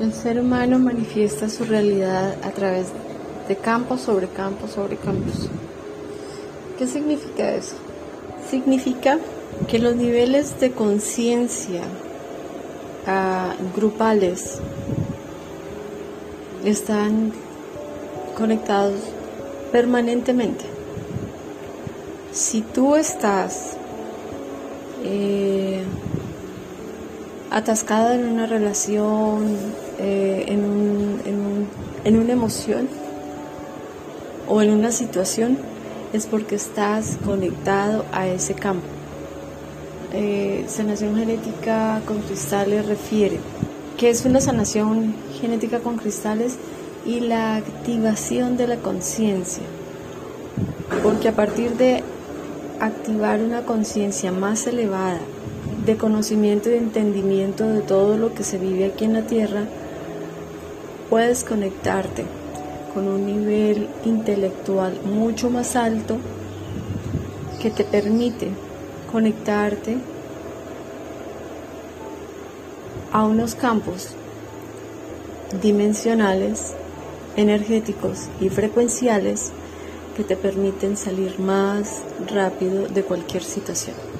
El ser humano manifiesta su realidad a través de campos sobre campos sobre campos. ¿Qué significa eso? Significa que los niveles de conciencia uh, grupales están conectados permanentemente. Si tú estás eh, atascada en una relación, eh, en, un, en, un, en una emoción o en una situación, es porque estás conectado a ese campo. Eh, sanación genética con cristales refiere que es una sanación genética con cristales y la activación de la conciencia. Porque a partir de activar una conciencia más elevada, de conocimiento y entendimiento de todo lo que se vive aquí en la Tierra, puedes conectarte con un nivel intelectual mucho más alto que te permite conectarte a unos campos dimensionales, energéticos y frecuenciales que te permiten salir más rápido de cualquier situación.